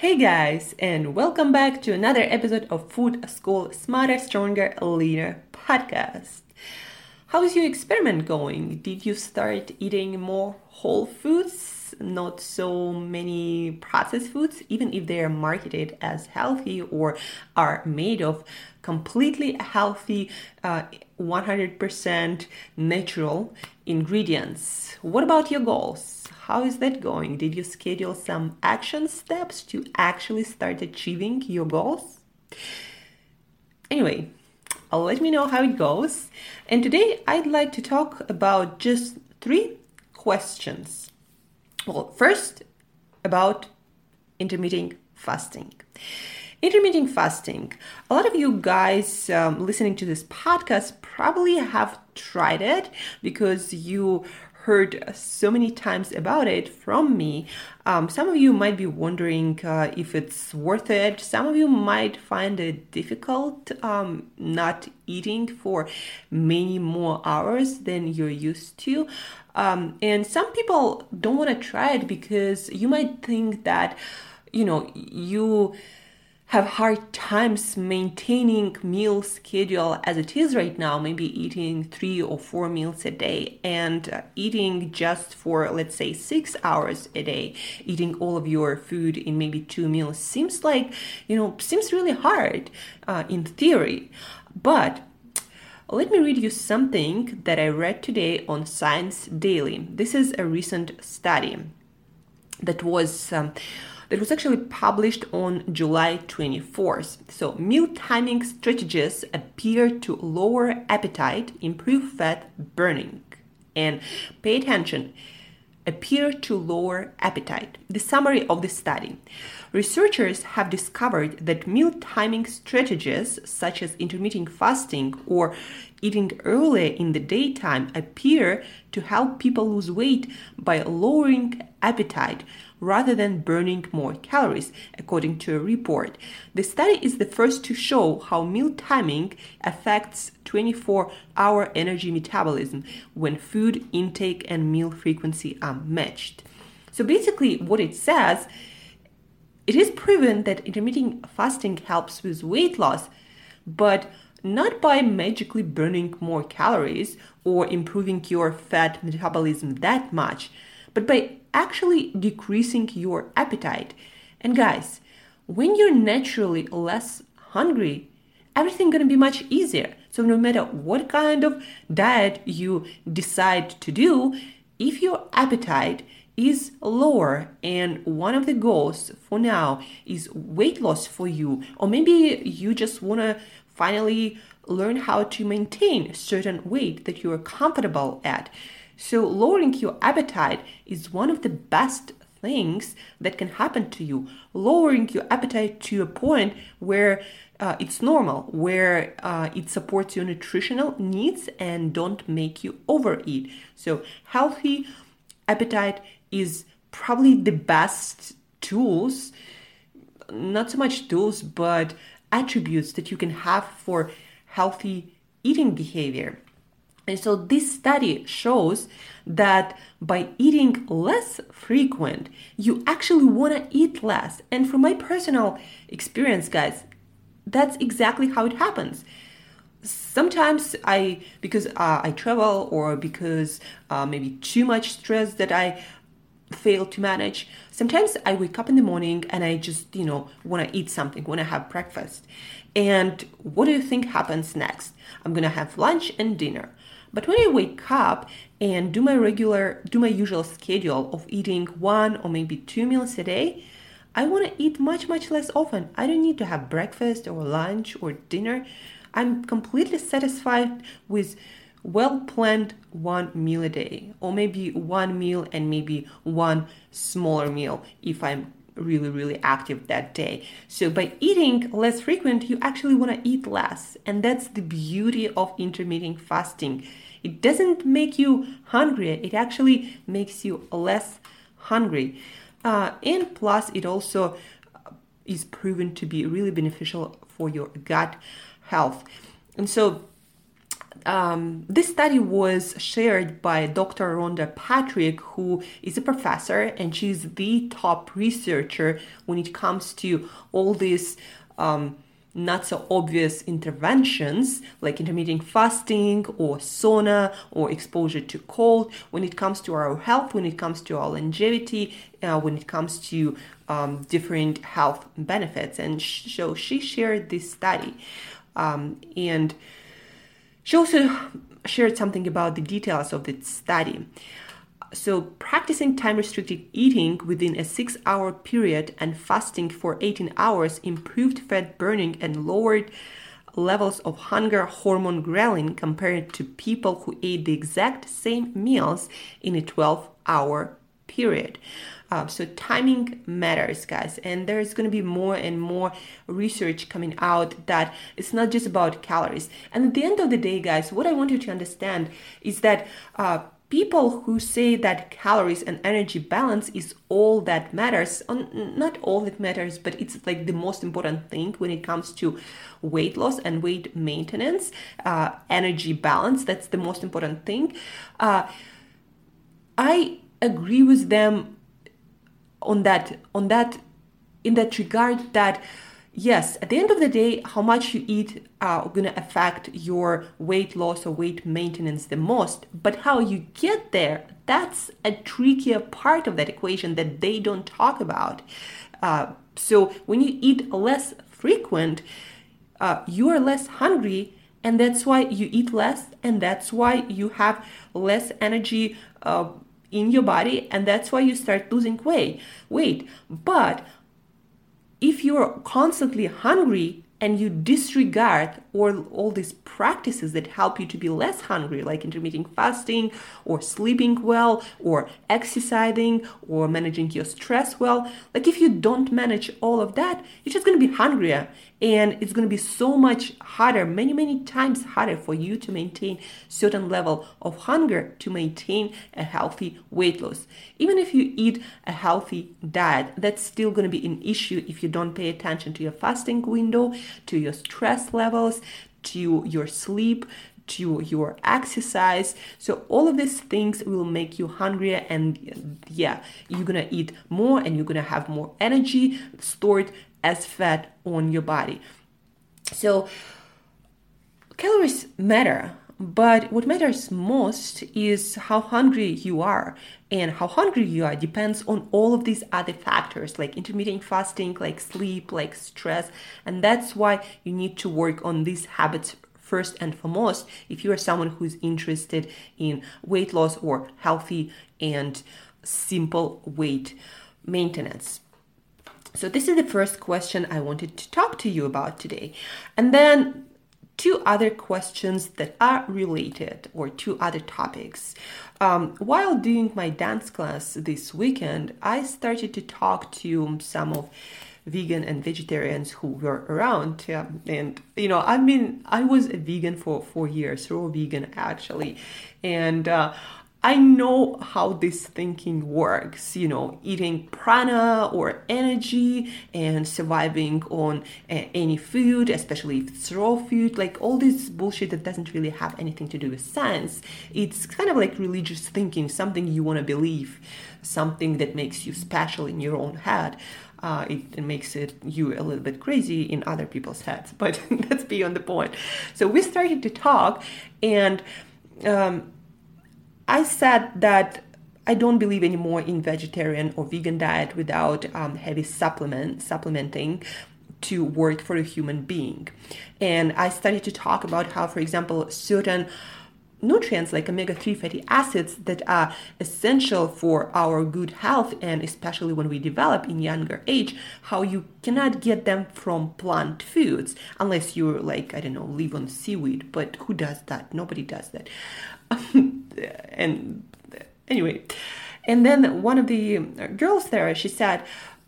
Hey guys, and welcome back to another episode of Food School Smarter, Stronger, Leaner podcast. How is your experiment going? Did you start eating more whole foods? Not so many processed foods, even if they are marketed as healthy or are made of completely healthy, uh, 100% natural ingredients. What about your goals? How is that going? Did you schedule some action steps to actually start achieving your goals? Anyway, let me know how it goes. And today I'd like to talk about just three questions well, first, about intermittent fasting. Intermittent fasting. A lot of you guys um, listening to this podcast probably have tried it because you heard so many times about it from me. Um, some of you might be wondering uh, if it's worth it. Some of you might find it difficult um, not eating for many more hours than you're used to. Um, and some people don't want to try it because you might think that, you know, you have hard times maintaining meal schedule as it is right now maybe eating three or four meals a day and uh, eating just for let's say six hours a day eating all of your food in maybe two meals seems like you know seems really hard uh, in theory but let me read you something that I read today on Science Daily. This is a recent study that was um, that was actually published on July 24th. So, meal timing strategies appear to lower appetite, improve fat burning. And pay attention, appear to lower appetite. The summary of the study. Researchers have discovered that meal timing strategies such as intermittent fasting or eating early in the daytime appear to help people lose weight by lowering appetite rather than burning more calories, according to a report. The study is the first to show how meal timing affects 24 hour energy metabolism when food intake and meal frequency are matched. So basically, what it says it is proven that intermittent fasting helps with weight loss, but not by magically burning more calories or improving your fat metabolism that much, but by actually decreasing your appetite. And guys, when you're naturally less hungry, everything going to be much easier. So no matter what kind of diet you decide to do, if your appetite is lower and one of the goals for now is weight loss for you. Or maybe you just want to finally learn how to maintain certain weight that you are comfortable at. So lowering your appetite is one of the best things that can happen to you. Lowering your appetite to a point where uh, it's normal where uh, it supports your nutritional needs and don't make you overeat. So healthy appetite is probably the best tools, not so much tools, but attributes that you can have for healthy eating behavior. And so this study shows that by eating less frequent, you actually want to eat less. And from my personal experience, guys, that's exactly how it happens. Sometimes I, because uh, I travel or because uh, maybe too much stress that I fail to manage, sometimes I wake up in the morning and I just, you know, want to eat something, want to have breakfast. And what do you think happens next? I'm going to have lunch and dinner. But when I wake up and do my regular, do my usual schedule of eating one or maybe two meals a day, I want to eat much, much less often. I don't need to have breakfast or lunch or dinner. I'm completely satisfied with well planned one meal a day, or maybe one meal and maybe one smaller meal if I'm really, really active that day. So by eating less frequent, you actually want to eat less. And that's the beauty of intermittent fasting. It doesn't make you hungrier, it actually makes you less hungry. Uh, and plus, it also uh, is proven to be really beneficial for your gut health. And so, um, this study was shared by Dr. Rhonda Patrick, who is a professor and she's the top researcher when it comes to all these um, not so obvious interventions like intermittent fasting or sauna or exposure to cold when it comes to our health, when it comes to our longevity, uh, when it comes to um, different health benefits. And so she shared this study. Um, and she also shared something about the details of the study. So, practicing time restricted eating within a six hour period and fasting for 18 hours improved fat burning and lowered levels of hunger hormone ghrelin compared to people who ate the exact same meals in a 12 hour period. Uh, so timing matters, guys, and there's going to be more and more research coming out that it's not just about calories. And at the end of the day, guys, what I want you to understand is that. Uh, people who say that calories and energy balance is all that matters not all that matters but it's like the most important thing when it comes to weight loss and weight maintenance uh, energy balance that's the most important thing uh, i agree with them on that on that in that regard that yes at the end of the day how much you eat are going to affect your weight loss or weight maintenance the most. But how you get there that's a trickier part of that equation that they don't talk about. Uh, so when you eat less frequent uh, you are less hungry and that's why you eat less and that's why you have less energy uh, in your body and that's why you start losing weight weight. But if you're constantly hungry and you disregard all, all these practices that help you to be less hungry, like intermittent fasting or sleeping well or exercising or managing your stress well, like if you don't manage all of that, you're just to be hungrier. And it's to be so much harder many many times harder for you to maintain certain level of hunger to maintain a healthy weight loss. Even if you eat a healthy diet that's still to be an issue if you don't pay attention to your fasting window to your stress levels to your sleep to your exercise. So all of these things will make you hungrier and yeah, you're going to eat more and you're going to have more energy stored as fat on your body. So, calories matter, but what matters most is how hungry you are. And how hungry you are depends on all of these other factors like intermittent fasting, like sleep, like stress. And that's why you need to work on these habits first and foremost if you are someone who's interested in weight loss or healthy and simple weight maintenance. So, this is the first question I wanted to talk to you about today. And then two other questions that are related, or two other topics. Um, while doing my dance class this weekend, I started to talk to some of vegan and vegetarians who were around yeah. and you know i mean i was a vegan for four years raw vegan actually and uh, I know how this thinking works, you know, eating prana or energy and surviving on uh, any food, especially if it's raw food, like all this bullshit that doesn't really have anything to do with science. It's kind of like religious thinking, something you want to believe, something that makes you special in your own head. Uh, it, it, makes it you a little bit crazy in other people's heads, but that's beyond the point. So we started to talk, and um, I said that I don't believe anymore in vegetarian or vegan diet without um, heavy supplement supplementing to work for a human being. And I started to talk about how, for example, certain nutrients like omega-3 fatty acids that are essential for our good health and especially when we develop in younger age how you cannot get them from plant foods unless you're like i don't know live on seaweed but who does that nobody does that and anyway and then one of the girls there she said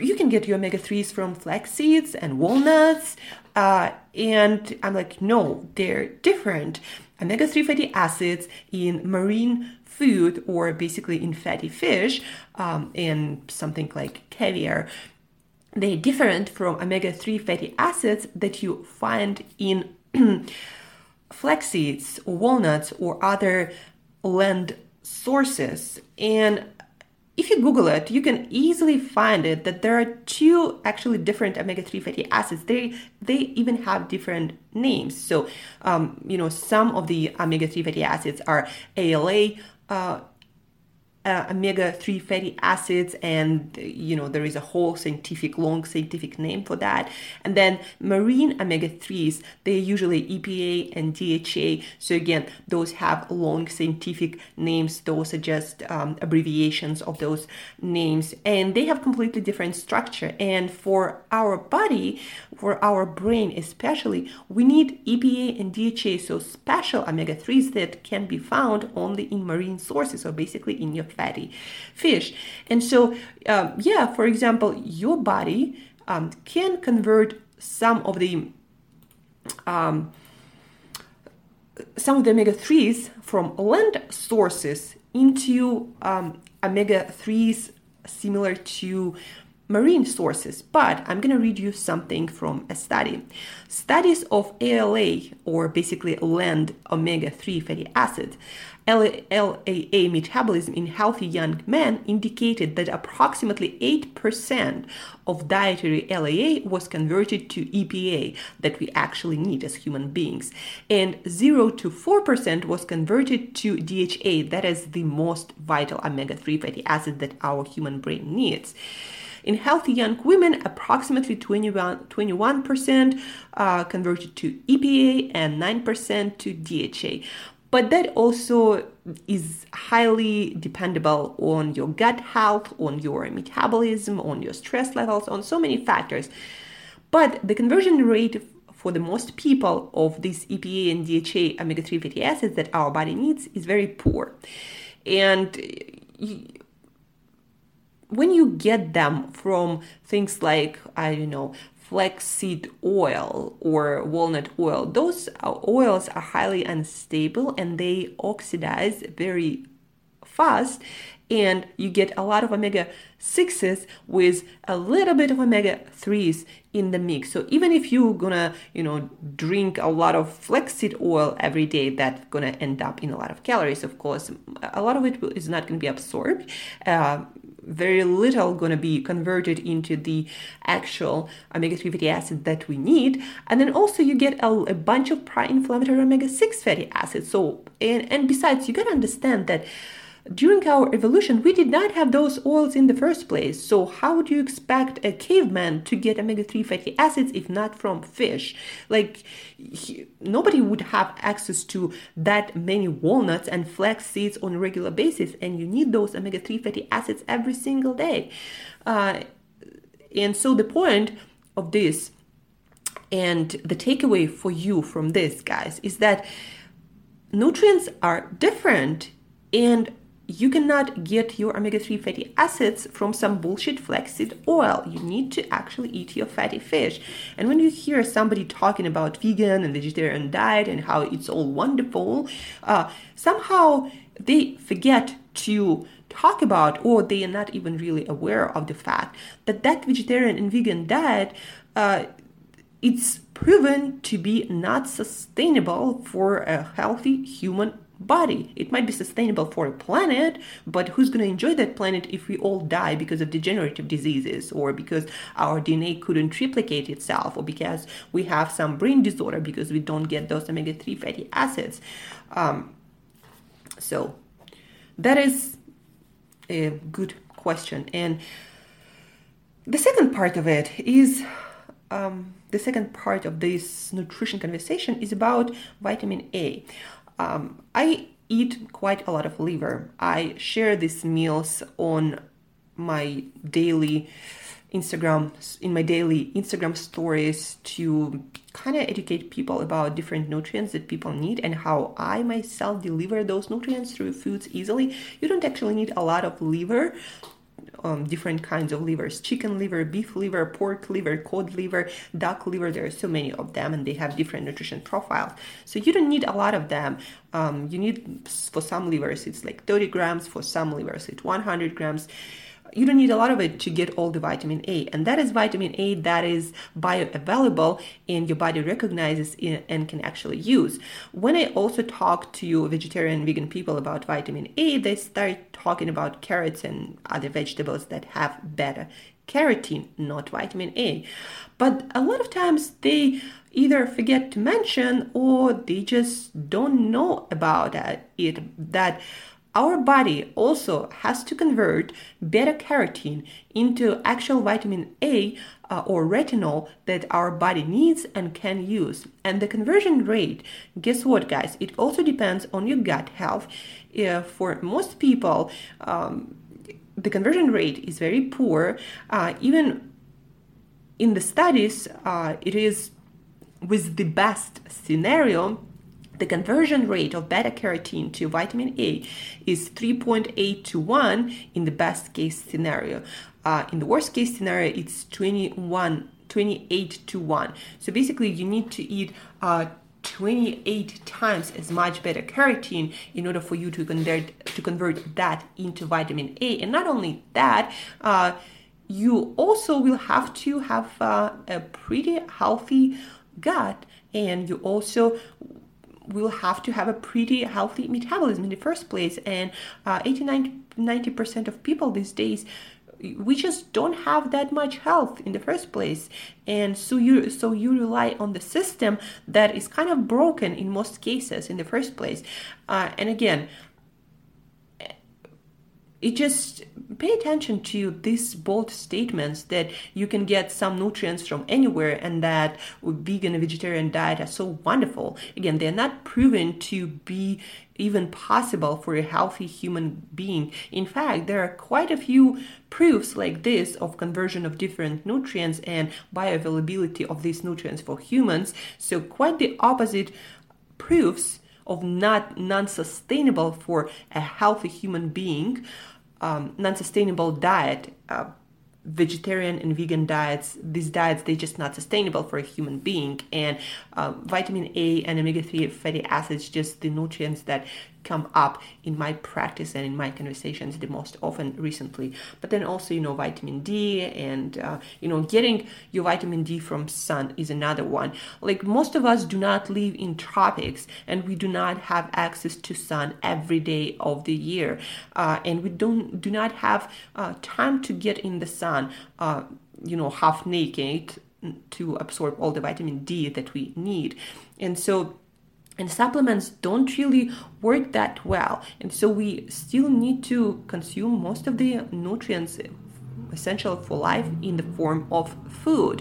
you can get your omega 3s from flax seeds and walnuts. Uh, and I'm like, no, they're different. Omega 3 fatty acids in marine food or basically in fatty fish um, and something like caviar. They're different from omega 3 fatty acids that you find in flax seeds walnuts or other land sources. And if you Google it, you can easily find it that there are two actually different omega-3 fatty acids. They they even have different names. So, um, you know, some of the omega-3 fatty acids are ALA uh, uh, omega-3 fatty acids and you know there is a whole scientific long scientific name for that. And then marine omega-3s they're usually epa and dha so again those have long scientific names. Those are just um, abbreviations of those names. And they have completely different structure. And for our body for our brain especially we need epa and dha so special omega-3s that can be found only in marine sources or basically in your fatty fish. And so, um, yeah, for example, your body um, can convert some of the um, some of the omega 3s from land sources into um, omega 3s similar to marine sources, but I'm going to read you something from a study. Studies of ALA, or basically land omega 3 fatty acids, LAA metabolism in healthy young men indicated that approximately 8% of dietary LAA was converted to EPA that we actually need as human beings, and 0 to 4% was converted to DHA, that is the most vital omega 3 fatty acid that our human brain needs. In healthy young women, approximately 21, 21% uh, converted to EPA and 9% to DHA but that also is highly dependable on your gut health, on your metabolism, on your stress levels, on so many factors. But the conversion rate for the most people of these EPA and DHA omega 3 fatty acids that our body needs is very poor. And uh, when you get them from things like, I don't know, flaxseed oil or walnut oil. Those oils are highly unstable and they oxidize very fast and you get a lot of omega 6s with a little bit of omega 3s in the mix so even if you're gonna you know drink a lot of flaxseed oil every day that's gonna end up in a lot of calories of course a lot of it is not gonna be absorbed uh, very little going to be converted into the actual omega-3 fatty acid that we need. And then also you get a, a bunch of pro-inflammatory omega-6 fatty acids. So and, and besides you got to understand that during our evolution, we did not have those oils in the first place. So, how would you expect a caveman to get omega 3 fatty acids if not from fish? Like, he, nobody would have access to that many walnuts and flax seeds on a regular basis, and you need those omega 3 fatty acids every single day. Uh, and so, the point of this and the takeaway for you from this, guys, is that nutrients are different and you cannot get your omega 3 fatty acids from some bullshit flaxseed oil. You need to actually eat your fatty fish. And when you hear somebody talking about vegan and vegetarian diet and how it's all wonderful, uh, somehow they forget to talk about or they are not even really aware of the fact that that vegetarian and vegan diet uh, it's proven to be not sustainable for a healthy human body. It might be sustainable for a planet, but who's going to enjoy that planet if we all die because of degenerative diseases or because our DNA couldn't replicate itself or because we have some brain disorder because we don't get those omega 3 fatty acids? Um, so, that is a good question. And the second part of it is um, the second part of this nutrition conversation is about vitamin A. Um, I eat quite a lot of liver. I share these meals on my daily Instagram in my daily Instagram stories to kind of educate people about different nutrients that people need and how I myself deliver those nutrients through foods easily. You don't actually need a lot of liver um, different kinds of livers chicken liver, beef liver, pork liver, cod liver, duck liver. There are so many of them and they have different nutrition profiles. So you don't need a lot of them. Um, you need, for some livers, it's like 30 grams, for some livers, it's 100 grams you don't need a lot of it to get all the vitamin A. And that is vitamin A that is bioavailable and your body recognizes and can actually use. When I also talk to vegetarian vegan people about vitamin A, they start talking about carrots and other vegetables that have beta carotene, not vitamin A. But a lot of times they either forget to mention or they just don't know about it that our body also has to convert beta carotene into actual vitamin A uh, or retinol that our body needs and can use. And the conversion rate, guess what, guys? It also depends on your gut health. Uh, for most people, um, the conversion rate is very poor. Uh, even in the studies, uh, it is with the best scenario the conversion rate of beta carotene to vitamin A is 3.8 to 1 in the best case scenario. Uh, in the worst case scenario, it's 21, 28 to 1. So basically, you need to eat uh, 28 times as much beta carotene in order for you to convert to convert that into vitamin A. And not only that, uh, you also will have to have uh, a pretty healthy gut, and you also will have to have a pretty healthy metabolism in the first place. And uh, 89 90% of people these days we just don't have that much health in the first place and so you so you rely on the system that is kind of broken in most cases in the first place uh, and again it just pay attention to these bold statements that you can get some nutrients from anywhere and that vegan and vegetarian diet are so wonderful. Again they're not proven to be even possible for a healthy human being. In fact there are quite a few proofs like this of conversion of different nutrients and bioavailability of these nutrients for humans. So quite the opposite proofs of not non-sustainable for a healthy human being um, non-sustainable diet uh, vegetarian and vegan diets these diets they're just not sustainable for a human being. And uh, vitamin a and omega-3 fatty acids just the nutrients that come up in my practice and in my conversations the most often recently. But then also you know vitamin d and uh, you know getting your vitamin d from sun is another one. Like most of us do not live in tropics and we do not have access to sun every day of the year uh, and we don't do not have uh, time to get in the sun uh, you know half naked to absorb all the vitamin d that we need. And so and supplements don't really work that well. And so we still need to consume most of the nutrients essential for life in the form of food.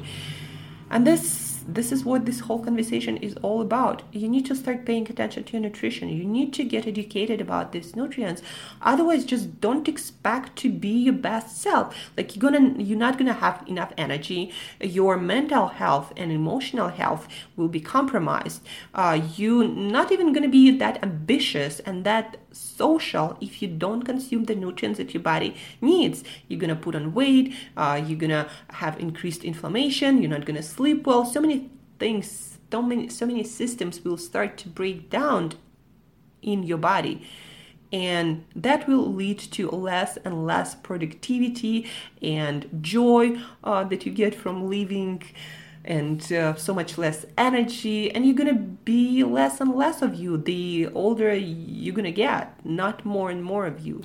And this this is what this whole conversation is all about. You need to start paying attention to your nutrition. You need to get educated about these nutrients. Otherwise, just don't expect to be your best self. Like you're gonna you're not gonna have enough energy. Your mental health and emotional health will be compromised. Uh, you're not even gonna be that ambitious and that social if you don't consume the nutrients that your body needs. You're gonna put on weight, uh, you're gonna have increased inflammation, you're not gonna sleep well. So many things, so many, so many systems will start to break down in your body and that will lead to less and less productivity and joy uh, that you get from living and uh, so much less energy and you're gonna be less and less of you the older you're gonna get not more and more of you.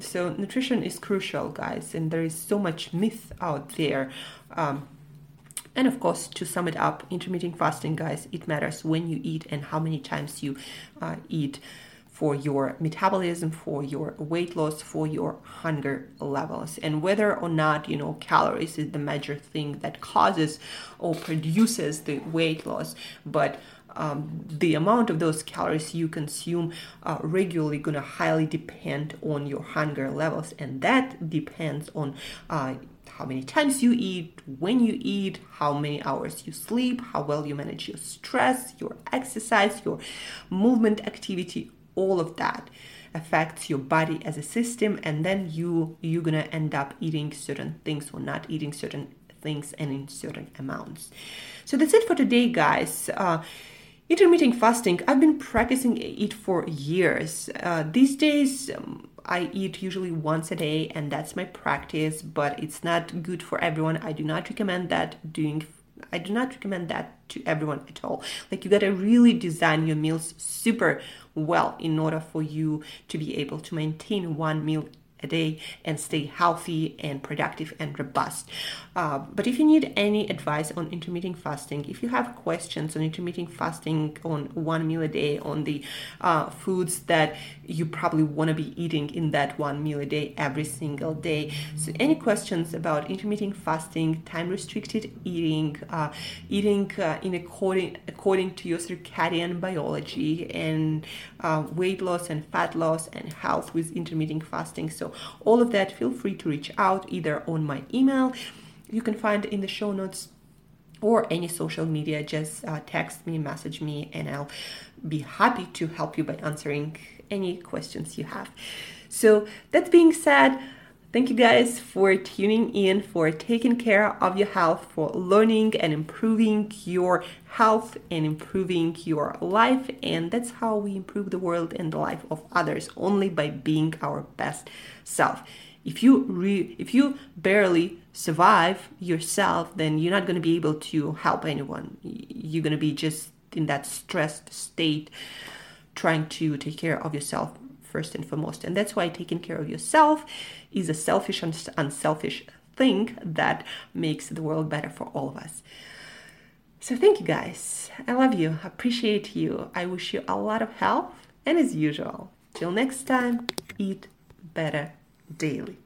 So nutrition is crucial guys and there is so much myth out there. Um, and of course, to sum it up, intermittent fasting, guys, it matters when you eat and how many times you uh, eat for your metabolism, for your weight loss, for your hunger levels, and whether or not you know calories is the major thing that causes or produces the weight loss, but um, the amount of those calories you consume uh, regularly to highly depend on your hunger levels, and that depends on uh, how many times you eat, when you eat, how many hours you sleep, how well you manage your stress, your exercise, your movement activity, all of that affects your body as a system and then you you're gonna end up eating certain things or not eating certain things and in certain amounts. So that's it for today guys. Uh, intermittent fasting i've been practicing it for years. Uh, these days um, I eat usually once a day, and that's my practice, but it's not good for everyone. I do not recommend that doing I do not recommend that to everyone at all. Like you gotta really design your meals super well in order for you to be able to maintain one meal a day and stay healthy and productive and robust. Uh, but if you need any advice on intermittent fasting, if you have questions on intermittent fasting, on one meal a day, on the uh, foods that you probably want to be eating in that one meal a day every single day, so any questions about intermittent fasting, time restricted eating, uh, eating uh, in according according to your circadian biology, and uh, weight loss and fat loss and health with intermittent fasting. All of that, feel free to reach out either on my email. You can find in the show notes or any social media just uh, text me message me and i'll be happy to help you by answering any questions you have. So that being said Thank you guys for tuning in, for taking care of your health, for learning and improving your health and improving your life. And that's how we improve the world and the life of others, only by being our best self. If you re- if you barely survive yourself, then you're not going to be able to help anyone. You're going to be just in that stressed state, trying to take care of yourself first and foremost. And that's why taking care of yourself is a selfish and unselfish thing that makes the world better for all of us. So thank you guys. I love you. Appreciate you. I wish you a lot of health. And as usual, till next time, eat better daily.